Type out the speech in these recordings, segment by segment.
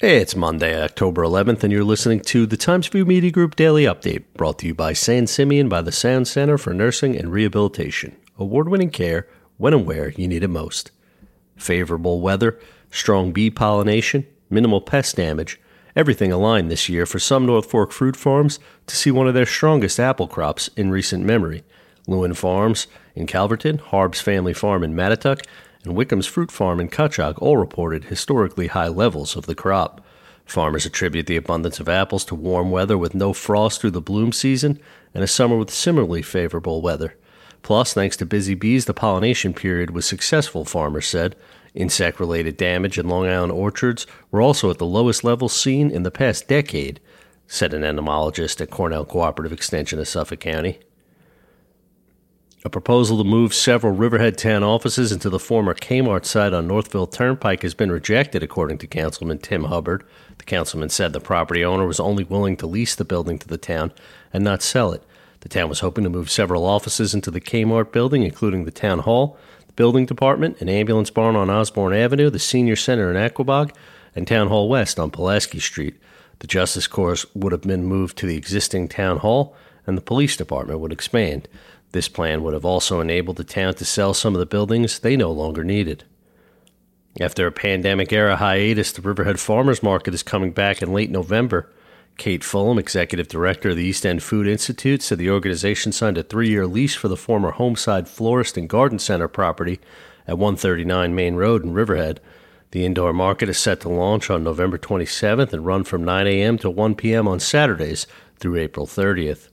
It's Monday, October 11th, and you're listening to the Times Review Media Group Daily Update, brought to you by San Simeon by the Sound Center for Nursing and Rehabilitation. Award winning care when and where you need it most. Favorable weather, strong bee pollination, minimal pest damage, everything aligned this year for some North Fork fruit farms to see one of their strongest apple crops in recent memory. Lewin Farms in Calverton, Harbes Family Farm in Mattituck, and Wickham's Fruit Farm in Cutchogue all reported historically high levels of the crop. Farmers attribute the abundance of apples to warm weather with no frost through the bloom season and a summer with similarly favorable weather. Plus, thanks to busy bees, the pollination period was successful, farmers said. Insect related damage in Long Island orchards were also at the lowest levels seen in the past decade, said an entomologist at Cornell Cooperative Extension of Suffolk County. A proposal to move several Riverhead town offices into the former Kmart site on Northville Turnpike has been rejected, according to Councilman Tim Hubbard. The councilman said the property owner was only willing to lease the building to the town and not sell it. The town was hoping to move several offices into the Kmart building, including the town hall, the building department, an ambulance barn on Osborne Avenue, the senior center in Aquebogue, and Town Hall West on Pulaski Street. The justice course would have been moved to the existing town hall, and the police department would expand. This plan would have also enabled the town to sell some of the buildings they no longer needed. After a pandemic era hiatus, the Riverhead Farmers Market is coming back in late November. Kate Fullam, executive director of the East End Food Institute, said the organization signed a three year lease for the former Homeside Florist and Garden Center property at 139 Main Road in Riverhead. The indoor market is set to launch on November 27th and run from 9 a.m. to 1 p.m. on Saturdays through April 30th.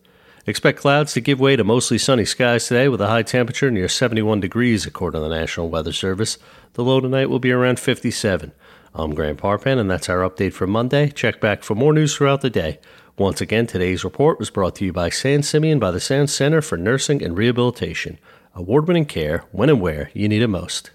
Expect clouds to give way to mostly sunny skies today with a high temperature near 71 degrees, according to the National Weather Service. The low tonight will be around 57. I'm Grant Parpan, and that's our update for Monday. Check back for more news throughout the day. Once again, today's report was brought to you by San Simeon by the Sound Center for Nursing and Rehabilitation. Award winning care when and where you need it most.